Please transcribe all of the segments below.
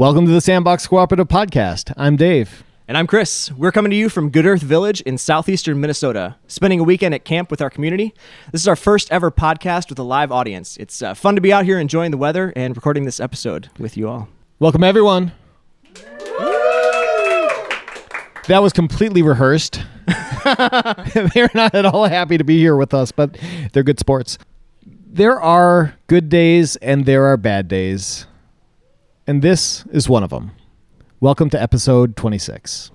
Welcome to the Sandbox Cooperative Podcast. I'm Dave. And I'm Chris. We're coming to you from Good Earth Village in southeastern Minnesota, spending a weekend at camp with our community. This is our first ever podcast with a live audience. It's uh, fun to be out here enjoying the weather and recording this episode with you all. Welcome, everyone. That was completely rehearsed. they're not at all happy to be here with us, but they're good sports. There are good days and there are bad days. And this is one of them. Welcome to episode 26.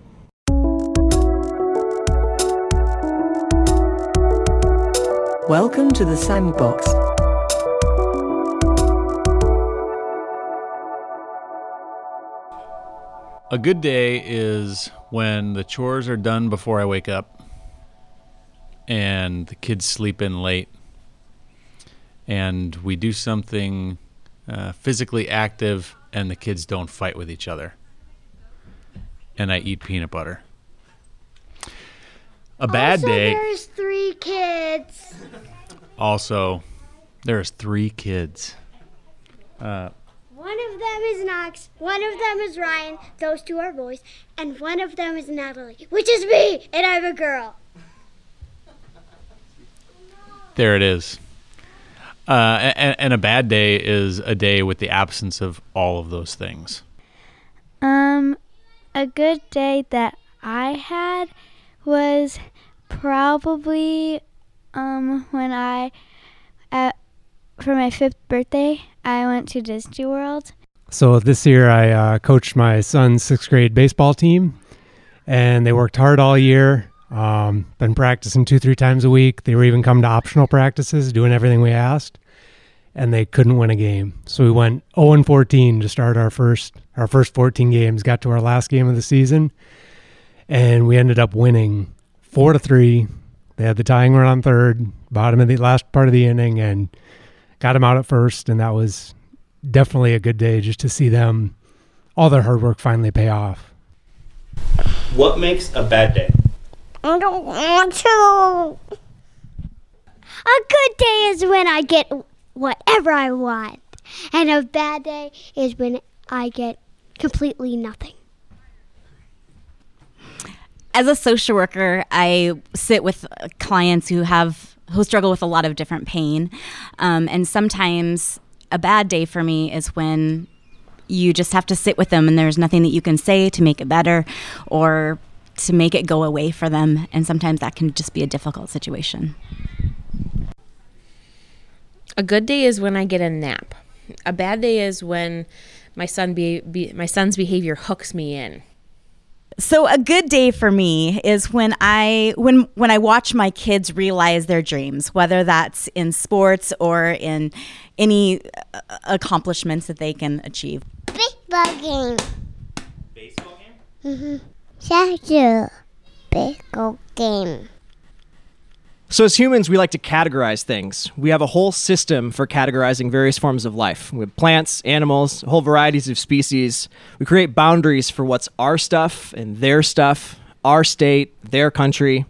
Welcome to the Sandbox. A good day is when the chores are done before I wake up and the kids sleep in late and we do something uh, physically active and the kids don't fight with each other and I eat peanut butter. A bad also, day. There's three kids. Also, there's three kids. One of them is Knox. One of them is Ryan. Those two are boys, and one of them is Natalie, which is me, and I'm a girl. There it is. Uh, and, and a bad day is a day with the absence of all of those things. Um, a good day that I had was probably um when I at for my fifth birthday I went to Disney World. So this year I uh, coached my son's sixth grade baseball team, and they worked hard all year. Um, been practicing two, three times a week. They were even coming to optional practices, doing everything we asked, and they couldn't win a game. So we went 0 and 14 to start our first our first 14 games. Got to our last game of the season, and we ended up winning four to three. They had the tying run on third, bottom of the last part of the inning, and got them out at first, and that was definitely a good day just to see them all their hard work finally pay off. What makes a bad day? I don't want to. A good day is when I get whatever I want, and a bad day is when I get completely nothing. as a social worker, I sit with clients who have who struggle with a lot of different pain, um, and sometimes a bad day for me is when you just have to sit with them, and there's nothing that you can say to make it better, or to make it go away for them, and sometimes that can just be a difficult situation. A good day is when I get a nap. A bad day is when my son be, be my son's behavior hooks me in. So a good day for me is when I when when I watch my kids realize their dreams, whether that's in sports or in any uh, accomplishments that they can achieve. Baseball game. Baseball game? Mm-hmm. Statue. Baseball game. So, as humans, we like to categorize things. We have a whole system for categorizing various forms of life. We have plants, animals, whole varieties of species. We create boundaries for what's our stuff and their stuff, our state, their country.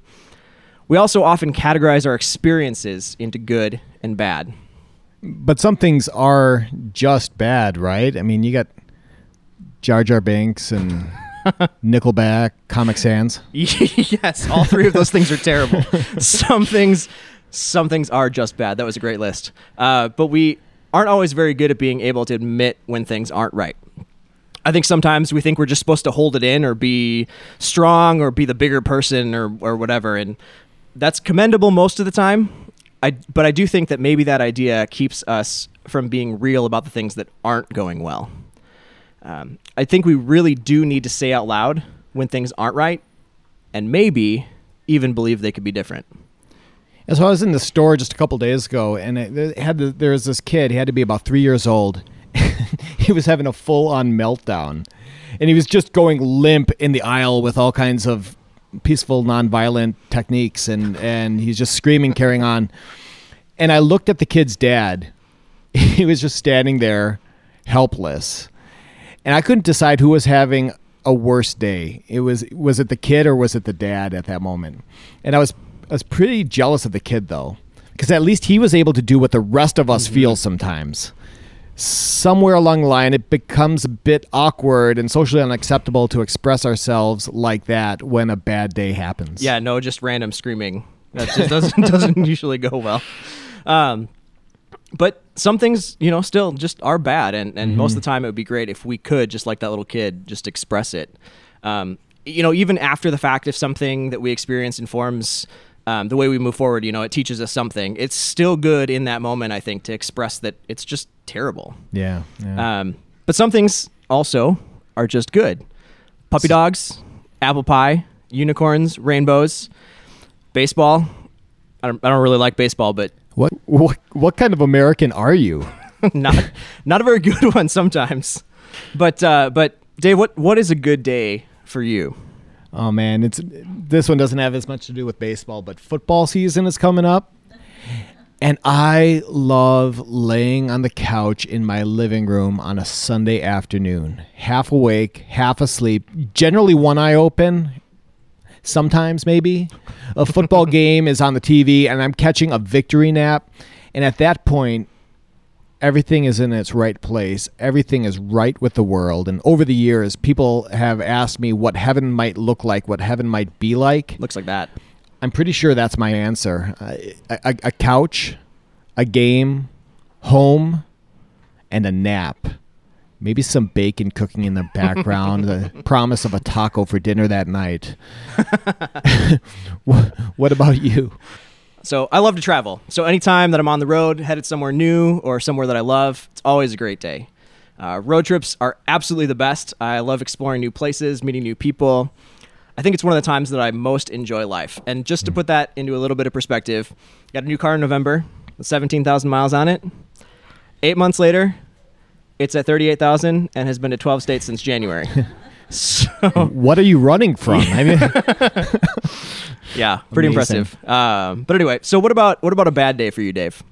We also often categorize our experiences into good and bad. But some things are just bad, right? I mean, you got Jar Jar Binks and Nickelback, Comic Sans. yes, all three of those things are terrible. some things, some things are just bad. That was a great list. Uh, but we aren't always very good at being able to admit when things aren't right. I think sometimes we think we're just supposed to hold it in or be strong or be the bigger person or, or whatever. And that's commendable most of the time. I, but I do think that maybe that idea keeps us from being real about the things that aren't going well. Um, I think we really do need to say out loud when things aren't right and maybe even believe they could be different. And so I was in the store just a couple days ago, and it, had the, there was this kid. He had to be about three years old. he was having a full-on meltdown, and he was just going limp in the aisle with all kinds of peaceful, nonviolent techniques, and and he's just screaming, carrying on. And I looked at the kid's dad. He was just standing there, helpless, and I couldn't decide who was having a worse day. It was was it the kid or was it the dad at that moment? And I was I was pretty jealous of the kid though, because at least he was able to do what the rest of us feel sometimes. somewhere along the line it becomes a bit awkward and socially unacceptable to express ourselves like that when a bad day happens. Yeah, no, just random screaming. That just doesn't doesn't usually go well. Um, but some things, you know, still just are bad, and and most of the time it would be great if we could, just like that little kid, just express it. Um, you know, even after the fact, if something that we experience informs um, the way we move forward, you know, it teaches us something. It's still good in that moment, I think, to express that it's just terrible. Yeah. yeah. Um, but some things also are just good. Puppy dogs, apple pie, unicorns, rainbows, baseball. I don't, I don't really like baseball, but what what what kind of American are you? not not a very good one sometimes. But uh, but Dave, what what is a good day for you? Oh man, it's this one doesn't have as much to do with baseball, but football season is coming up. And I love laying on the couch in my living room on a Sunday afternoon, half awake, half asleep, generally one eye open, sometimes maybe. A football game is on the TV and I'm catching a victory nap. And at that point, everything is in its right place. Everything is right with the world. And over the years, people have asked me what heaven might look like, what heaven might be like. Looks like that. I'm pretty sure that's my answer. Uh, a, a, a couch, a game, home, and a nap. Maybe some bacon cooking in the background, the promise of a taco for dinner that night. what, what about you? So I love to travel. So anytime that I'm on the road, headed somewhere new or somewhere that I love, it's always a great day. Uh, road trips are absolutely the best. I love exploring new places, meeting new people. I think it's one of the times that I most enjoy life. And just to put that into a little bit of perspective, got a new car in November, with 17,000 miles on it. Eight months later, it's at 38,000 and has been to 12 states since January. so What are you running from? I mean, yeah, pretty Amazing. impressive. Um, but anyway, so what about what about a bad day for you, Dave?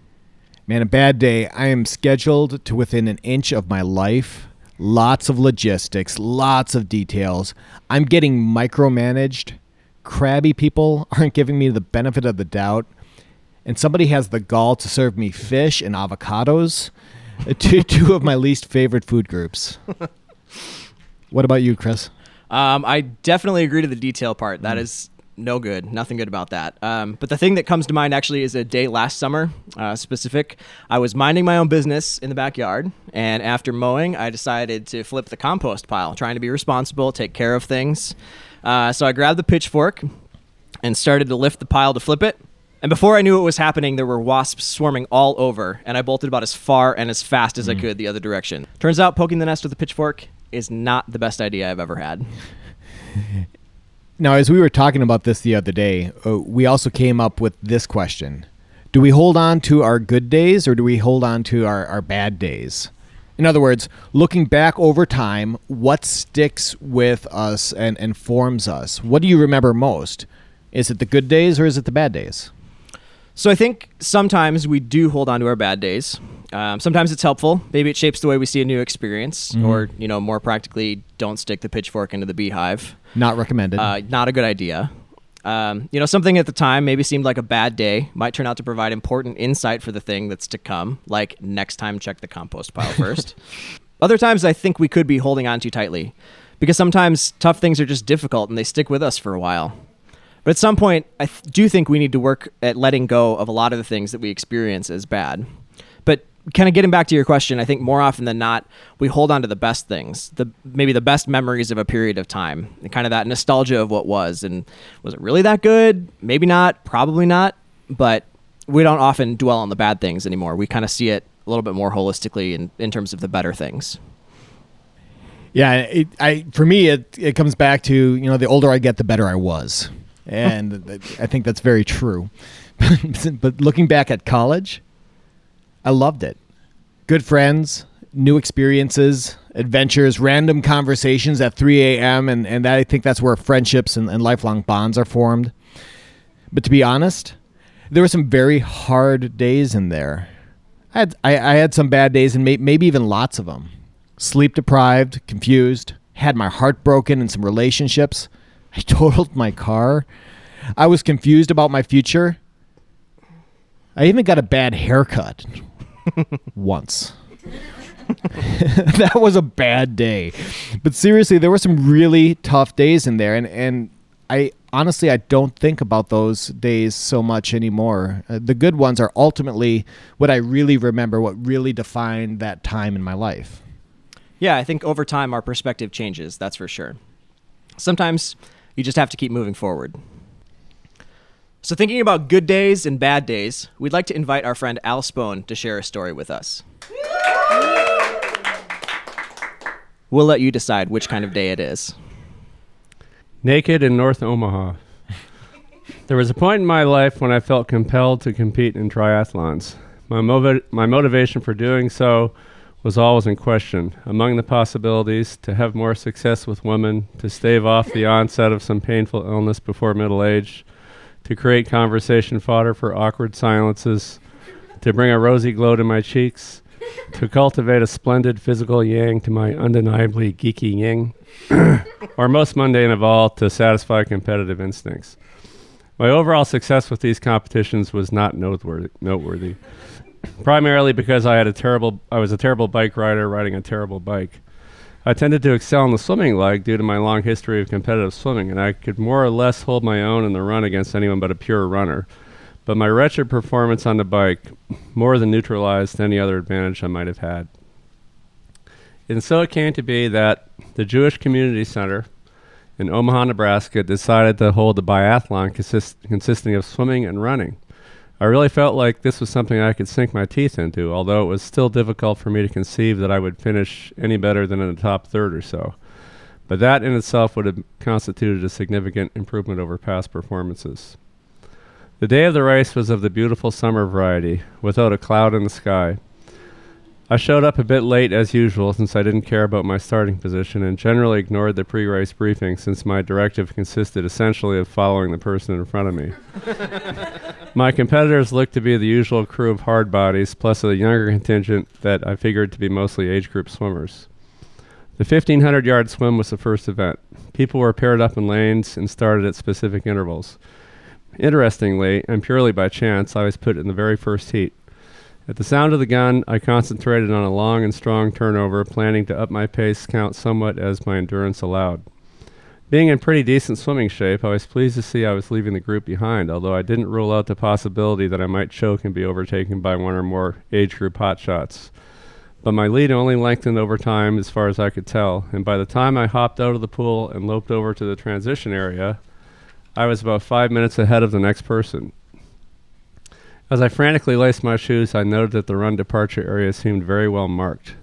man, a bad day. I am scheduled to within an inch of my life. Lots of logistics, lots of details. I'm getting micromanaged. Crabby people aren't giving me the benefit of the doubt. And somebody has the gall to serve me fish and avocados, two, two of my least favorite food groups. What about you, Chris? Um, I definitely agree to the detail part. That is no good. Nothing good about that. Um, but the thing that comes to mind actually is a day last summer, uh, specific. I was minding my own business in the backyard, and after mowing, I decided to flip the compost pile, trying to be responsible, take care of things. Uh, so I grabbed the pitchfork and started to lift the pile to flip it. And before I knew what was happening, there were wasps swarming all over, and I bolted about as far and as fast as I could the other direction. Turns out poking the nest with a pitchfork is not the best idea I've ever had. Now, as we were talking about this the other day, uh, we also came up with this question Do we hold on to our good days or do we hold on to our, our bad days? In other words, looking back over time, what sticks with us and, and forms us? What do you remember most? Is it the good days or is it the bad days? So I think sometimes we do hold on to our bad days. Um, sometimes it's helpful. Maybe it shapes the way we see a new experience, or you know, more practically, don't stick the pitchfork into the beehive. Not recommended. Uh, not a good idea. Um, you know, something at the time maybe seemed like a bad day might turn out to provide important insight for the thing that's to come. Like next time, check the compost pile first. Other times, I think we could be holding on too tightly, because sometimes tough things are just difficult and they stick with us for a while. But at some point, I th- do think we need to work at letting go of a lot of the things that we experience as bad. But kind of getting back to your question, I think more often than not, we hold on to the best things, the maybe the best memories of a period of time, and kind of that nostalgia of what was. And was it really that good? Maybe not. Probably not. But we don't often dwell on the bad things anymore. We kind of see it a little bit more holistically in, in terms of the better things. Yeah, it, I for me it it comes back to you know the older I get, the better I was, and I think that's very true. but looking back at college, I loved it. Good friends, new experiences, adventures, random conversations at 3 a.m. and and I think that's where friendships and, and lifelong bonds are formed. But to be honest, there were some very hard days in there. I had I, I had some bad days and may, maybe even lots of them. Sleep deprived, confused, had my heart broken in some relationships. I totaled my car. I was confused about my future. I even got a bad haircut once. that was a bad day. But seriously, there were some really tough days in there, and and I honestly I don't think about those days so much anymore. Uh, the good ones are ultimately what I really remember, what really defined that time in my life. Yeah, I think over time our perspective changes, that's for sure. Sometimes you just have to keep moving forward. So, thinking about good days and bad days, we'd like to invite our friend Al Spohn to share a story with us. We'll let you decide which kind of day it is. Naked in North Omaha. There was a point in my life when I felt compelled to compete in triathlons. My, my motivation for doing so was always in question. Among the possibilities, to have more success with women, to stave off the onset of some painful illness before middle age, to create conversation fodder for awkward silences, to bring a rosy glow to my cheeks, to cultivate a splendid physical yang to my undeniably geeky yin, or most mundane of all, to satisfy competitive instincts. My overall success with these competitions was not noteworthy, noteworthy. Primarily because I had a terrible I was a terrible bike rider riding a terrible bike. I tended to excel in the swimming leg due to my long history of competitive swimming, and I could more or less hold my own in the run against anyone but a pure runner. But my wretched performance on the bike more than neutralized any other advantage I might have had. And so it came to be that the Jewish Community Center in Omaha, Nebraska decided to hold a biathlon consist- consisting of swimming and running. I really felt like this was something I could sink my teeth into, although it was still difficult for me to conceive that I would finish any better than in the top third or so. But that in itself would have constituted a significant improvement over past performances. The day of the race was of the beautiful summer variety, without a cloud in the sky. I showed up a bit late as usual since I didn't care about my starting position and generally ignored the pre race briefing since my directive consisted essentially of following the person in front of me. my competitors looked to be the usual crew of hard bodies, plus a younger contingent that I figured to be mostly age group swimmers. The 1500 yard swim was the first event. People were paired up in lanes and started at specific intervals. Interestingly, and purely by chance, I was put in the very first heat. At the sound of the gun, I concentrated on a long and strong turnover, planning to up my pace count somewhat as my endurance allowed. Being in pretty decent swimming shape, I was pleased to see I was leaving the group behind, although I didn't rule out the possibility that I might choke and be overtaken by one or more age group hotshots. But my lead only lengthened over time as far as I could tell, and by the time I hopped out of the pool and loped over to the transition area, I was about five minutes ahead of the next person. As I frantically laced my shoes, I noted that the run departure area seemed very well marked.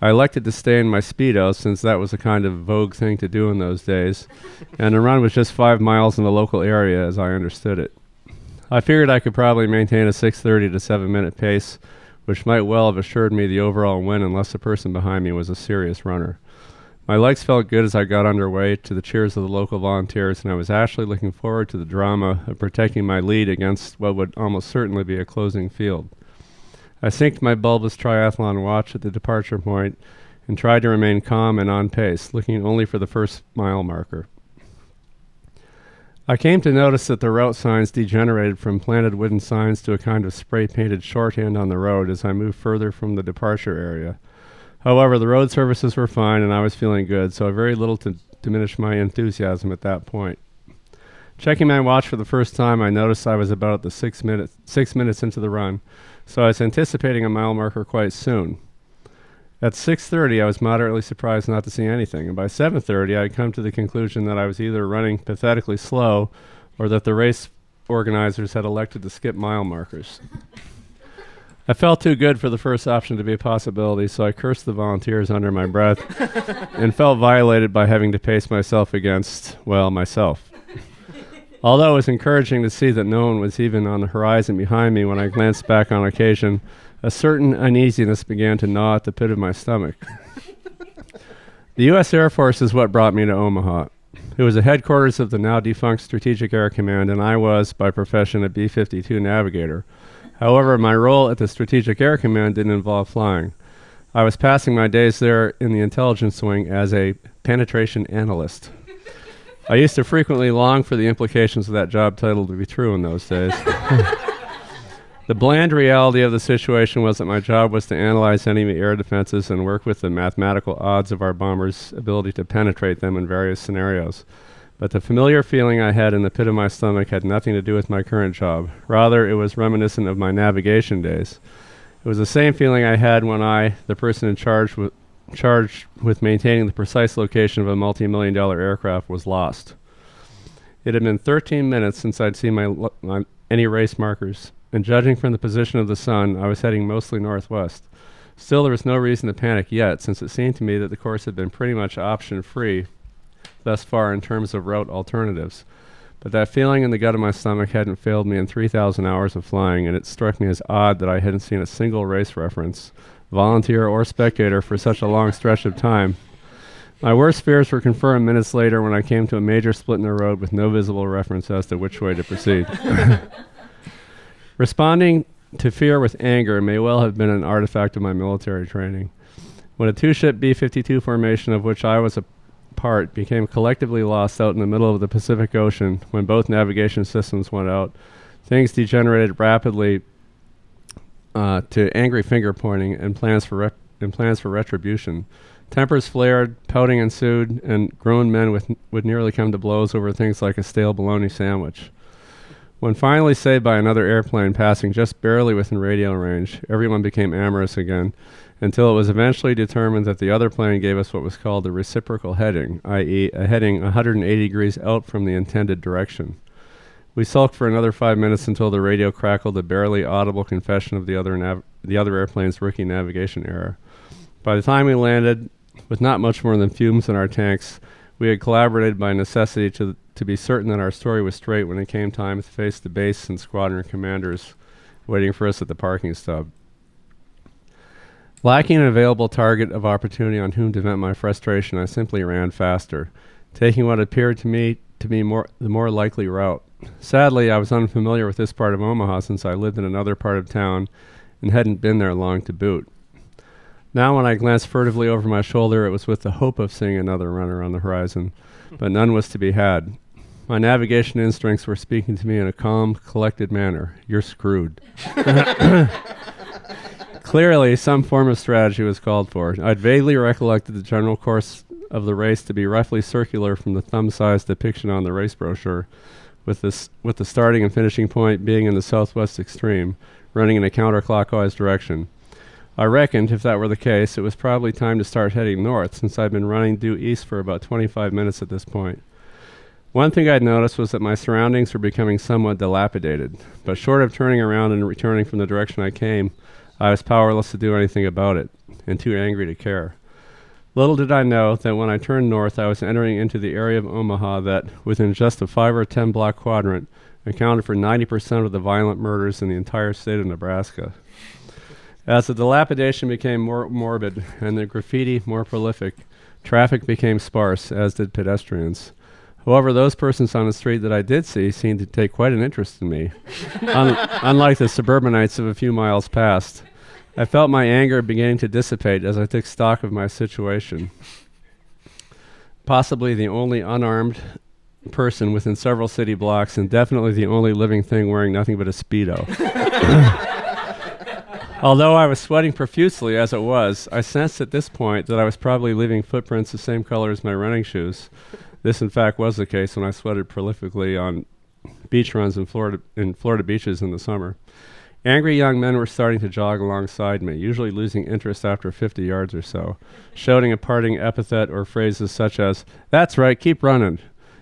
I elected to stay in my Speedo since that was a kind of vogue thing to do in those days, and the run was just five miles in the local area as I understood it. I figured I could probably maintain a 6.30 to 7 minute pace, which might well have assured me the overall win unless the person behind me was a serious runner. My legs felt good as I got underway to the cheers of the local volunteers, and I was actually looking forward to the drama of protecting my lead against what would almost certainly be a closing field. I synced my bulbous triathlon watch at the departure point and tried to remain calm and on pace, looking only for the first mile marker. I came to notice that the route signs degenerated from planted wooden signs to a kind of spray painted shorthand on the road as I moved further from the departure area. However, the road services were fine and I was feeling good, so very little to diminish my enthusiasm at that point. Checking my watch for the first time, I noticed I was about the six minutes six minutes into the run, so I was anticipating a mile marker quite soon. At 6:30, I was moderately surprised not to see anything, and by 7:30, I had come to the conclusion that I was either running pathetically slow, or that the race organizers had elected to skip mile markers. I felt too good for the first option to be a possibility, so I cursed the volunteers under my breath and felt violated by having to pace myself against, well, myself. Although it was encouraging to see that no one was even on the horizon behind me when I glanced back on occasion, a certain uneasiness began to gnaw at the pit of my stomach. the U.S. Air Force is what brought me to Omaha. It was the headquarters of the now defunct Strategic Air Command, and I was, by profession, a B 52 navigator. However, my role at the Strategic Air Command didn't involve flying. I was passing my days there in the intelligence wing as a penetration analyst. I used to frequently long for the implications of that job title to be true in those days. The bland reality of the situation was that my job was to analyze enemy air defenses and work with the mathematical odds of our bombers' ability to penetrate them in various scenarios. But the familiar feeling I had in the pit of my stomach had nothing to do with my current job. Rather, it was reminiscent of my navigation days. It was the same feeling I had when I, the person in charge with, charged with maintaining the precise location of a multi million dollar aircraft, was lost. It had been 13 minutes since I'd seen my, my any race markers, and judging from the position of the sun, I was heading mostly northwest. Still, there was no reason to panic yet, since it seemed to me that the course had been pretty much option free thus far in terms of route alternatives. But that feeling in the gut of my stomach hadn't failed me in 3,000 hours of flying, and it struck me as odd that I hadn't seen a single race reference, volunteer or spectator, for such a long stretch of time. My worst fears were confirmed minutes later when I came to a major split in the road with no visible reference as to which way to proceed. Responding to fear with anger may well have been an artifact of my military training. When a two ship B 52 formation, of which I was a part, became collectively lost out in the middle of the Pacific Ocean when both navigation systems went out, things degenerated rapidly uh, to angry finger pointing and plans for, rep- and plans for retribution. Tempers flared, pouting ensued, and grown men with would nearly come to blows over things like a stale bologna sandwich. When finally saved by another airplane passing just barely within radio range, everyone became amorous again, until it was eventually determined that the other plane gave us what was called a reciprocal heading, i.e., a heading 180 degrees out from the intended direction. We sulked for another five minutes until the radio crackled a barely audible confession of the other nav- the other airplane's rookie navigation error. By the time we landed, with not much more than fumes in our tanks, we had collaborated by necessity to to be certain that our story was straight when it came time to face the base and squadron commanders waiting for us at the parking stub. Lacking an available target of opportunity on whom to vent my frustration, I simply ran faster, taking what appeared to me to be more the more likely route. Sadly, I was unfamiliar with this part of Omaha since I lived in another part of town and hadn't been there long to boot. Now, when I glanced furtively over my shoulder, it was with the hope of seeing another runner on the horizon, but none was to be had. My navigation instincts were speaking to me in a calm, collected manner. You're screwed. Clearly, some form of strategy was called for. I'd vaguely recollected the general course of the race to be roughly circular from the thumb-sized depiction on the race brochure, with this with the starting and finishing point being in the southwest extreme, running in a counterclockwise direction. I reckoned if that were the case, it was probably time to start heading north, since I'd been running due east for about 25 minutes at this point. One thing I'd noticed was that my surroundings were becoming somewhat dilapidated, but short of turning around and returning from the direction I came, I was powerless to do anything about it, and too angry to care. Little did I know that when I turned north, I was entering into the area of Omaha that, within just a five or ten block quadrant, accounted for 90% of the violent murders in the entire state of Nebraska. As the dilapidation became more morbid and the graffiti more prolific, traffic became sparse, as did pedestrians. However, those persons on the street that I did see seemed to take quite an interest in me, un- unlike the suburbanites of a few miles past. I felt my anger beginning to dissipate as I took stock of my situation. Possibly the only unarmed person within several city blocks, and definitely the only living thing wearing nothing but a Speedo. Although I was sweating profusely as it was, I sensed at this point that I was probably leaving footprints the same color as my running shoes. This, in fact, was the case when I sweated prolifically on beach runs in Florida, in Florida beaches in the summer. Angry young men were starting to jog alongside me, usually losing interest after 50 yards or so, shouting a parting epithet or phrases such as, That's right, keep running.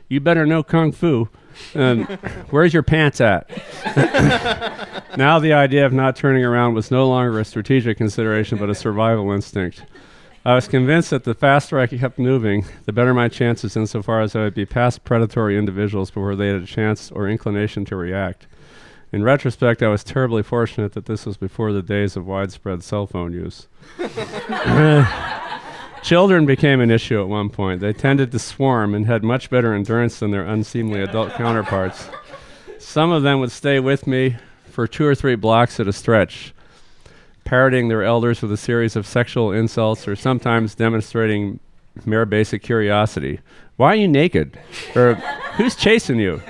You better know Kung Fu. And where's your pants at? now the idea of not turning around was no longer a strategic consideration, but a survival instinct. I was convinced that the faster I kept moving, the better my chances insofar as I would be past predatory individuals before they had a chance or inclination to react. In retrospect, I was terribly fortunate that this was before the days of widespread cell phone use. Children became an issue at one point. They tended to swarm and had much better endurance than their unseemly adult counterparts. Some of them would stay with me for two or three blocks at a stretch, parroting their elders with a series of sexual insults or sometimes demonstrating mere basic curiosity. Why are you naked? Or who's chasing you?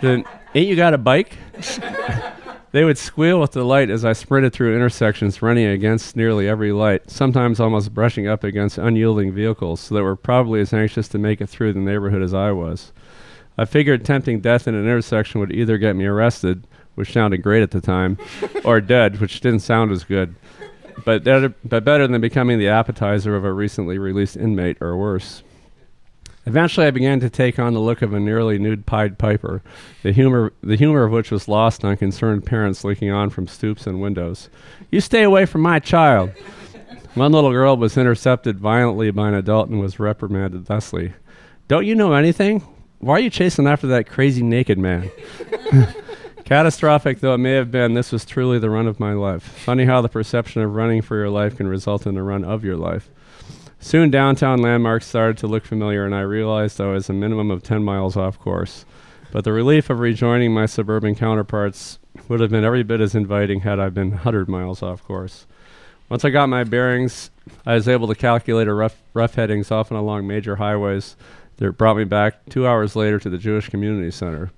Then, ain't you got a bike? They would squeal with delight as I sprinted through intersections, running against nearly every light, sometimes almost brushing up against unyielding vehicles so that were probably as anxious to make it through the neighborhood as I was. I figured tempting death in an intersection would either get me arrested, which sounded great at the time, or dead, which didn't sound as good, but, better- but better than becoming the appetizer of a recently released inmate or worse. Eventually, I began to take on the look of a nearly nude Pied Piper, the humor, the humor of which was lost on concerned parents looking on from stoops and windows. You stay away from my child. One little girl was intercepted violently by an adult and was reprimanded thusly. Don't you know anything? Why are you chasing after that crazy naked man? Catastrophic though it may have been, this was truly the run of my life. Funny how the perception of running for your life can result in a run of your life. Soon downtown landmarks started to look familiar, and I realized I was a minimum of 10 miles off course. But the relief of rejoining my suburban counterparts would have been every bit as inviting had I been 100 miles off course. Once I got my bearings, I was able to calculate a rough, rough headings often along major highways that brought me back two hours later to the Jewish Community Center.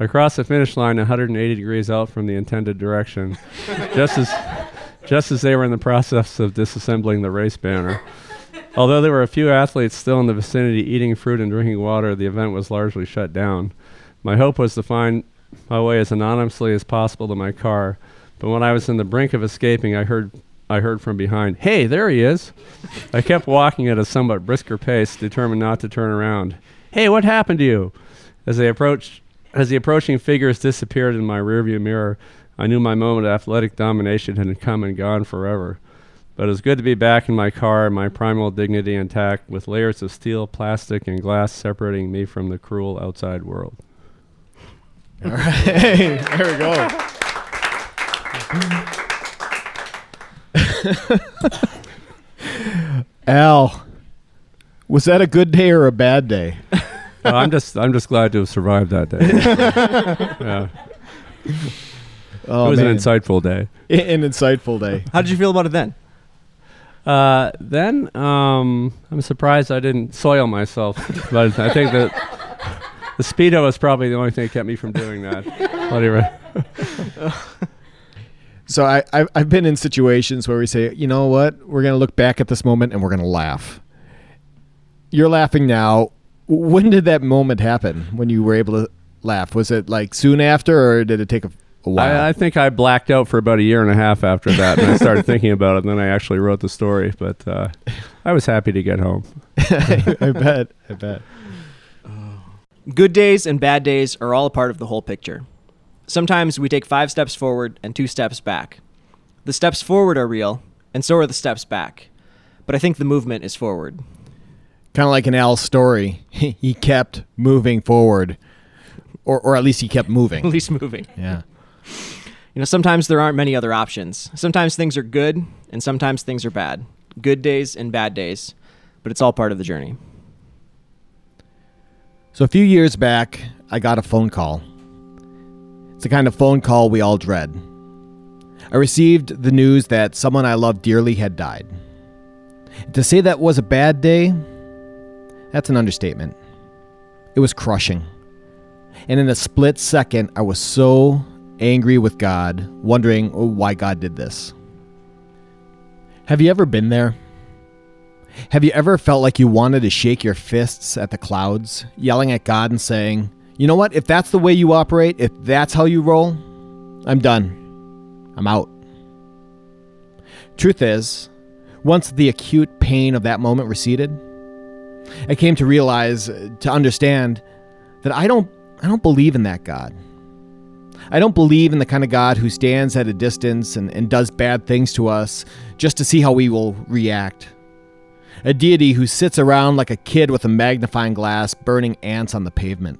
I crossed the finish line 180 degrees out from the intended direction, just as just as they were in the process of disassembling the race banner. Although there were a few athletes still in the vicinity eating fruit and drinking water, the event was largely shut down. My hope was to find my way as anonymously as possible to my car, but when I was in the brink of escaping, I heard I heard from behind, "Hey, there he is!" I kept walking at a somewhat brisker pace, determined not to turn around. "Hey, what happened to you?" As they approached, as the approaching figures disappeared in my rearview mirror, I knew my moment of athletic domination had come and gone forever. But it was good to be back in my car, my primal dignity intact, with layers of steel, plastic, and glass separating me from the cruel outside world. All right, there we go. Al, was that a good day or a bad day? Well, I'm just I'm just glad to have survived that day. yeah. Oh, it was man. an insightful day. An insightful day. How did you feel about it then? Uh, then um, I'm surprised I didn't soil myself, but I think that the speedo was probably the only thing that kept me from doing that. What do So I, I I've been in situations where we say, you know what, we're gonna look back at this moment and we're gonna laugh. You're laughing now. When did that moment happen? When you were able to laugh? Was it like soon after, or did it take a, a while? I, I think I blacked out for about a year and a half after that, and I started thinking about it. And then I actually wrote the story, but uh, I was happy to get home. I bet. I bet. Good days and bad days are all a part of the whole picture. Sometimes we take five steps forward and two steps back. The steps forward are real, and so are the steps back. But I think the movement is forward. Kind of like in Al's story, he kept moving forward, or or at least he kept moving. At least moving. Yeah. You know, sometimes there aren't many other options. Sometimes things are good, and sometimes things are bad. Good days and bad days, but it's all part of the journey. So a few years back, I got a phone call. It's the kind of phone call we all dread. I received the news that someone I loved dearly had died. To say that was a bad day, that's an understatement. It was crushing. And in a split second, I was so angry with God, wondering oh, why God did this. Have you ever been there? Have you ever felt like you wanted to shake your fists at the clouds, yelling at God and saying, You know what? If that's the way you operate, if that's how you roll, I'm done. I'm out. Truth is, once the acute pain of that moment receded, I came to realize, uh, to understand, that I don't, I don't believe in that God. I don't believe in the kind of God who stands at a distance and, and does bad things to us just to see how we will react a deity who sits around like a kid with a magnifying glass burning ants on the pavement.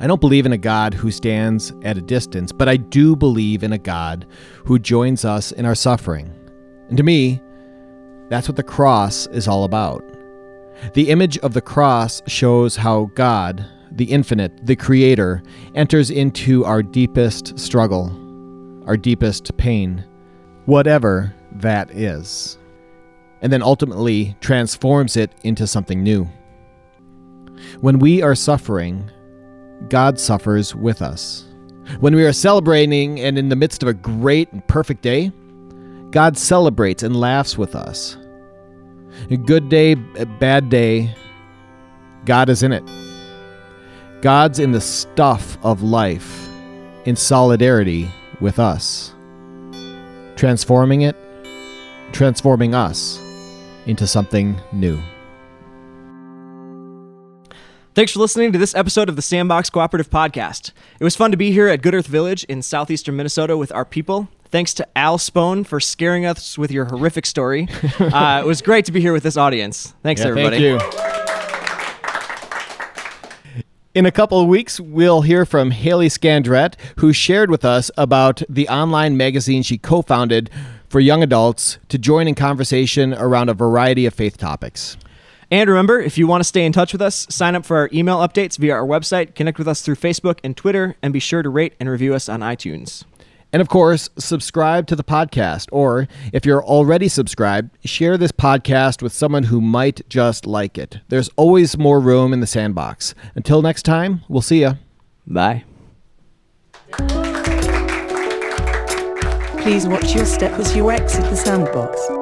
I don't believe in a God who stands at a distance, but I do believe in a God who joins us in our suffering. And to me, that's what the cross is all about. The image of the cross shows how God, the infinite, the creator, enters into our deepest struggle, our deepest pain, whatever that is and then ultimately transforms it into something new. When we are suffering, God suffers with us. When we are celebrating and in the midst of a great and perfect day, God celebrates and laughs with us. A good day, a bad day, God is in it. God's in the stuff of life in solidarity with us, transforming it, transforming us into something new. Thanks for listening to this episode of the Sandbox Cooperative Podcast. It was fun to be here at Good Earth Village in southeastern Minnesota with our people. Thanks to Al Spohn for scaring us with your horrific story. uh, it was great to be here with this audience. Thanks, Yeah, everybody. Thank you. In a couple of weeks, we'll hear from Haley Scandrett, who shared with us about the online magazine she co founded for young adults to join in conversation around a variety of faith topics. And remember, if you want to stay in touch with us, sign up for our email updates via our website, connect with us through Facebook and Twitter, and be sure to rate and review us on iTunes. And of course, subscribe to the podcast, or if you're already subscribed, share this podcast with someone who might just like it. There's always more room in the sandbox. Until next time, we'll see ya. Bye. Please watch your step as you exit the sandbox.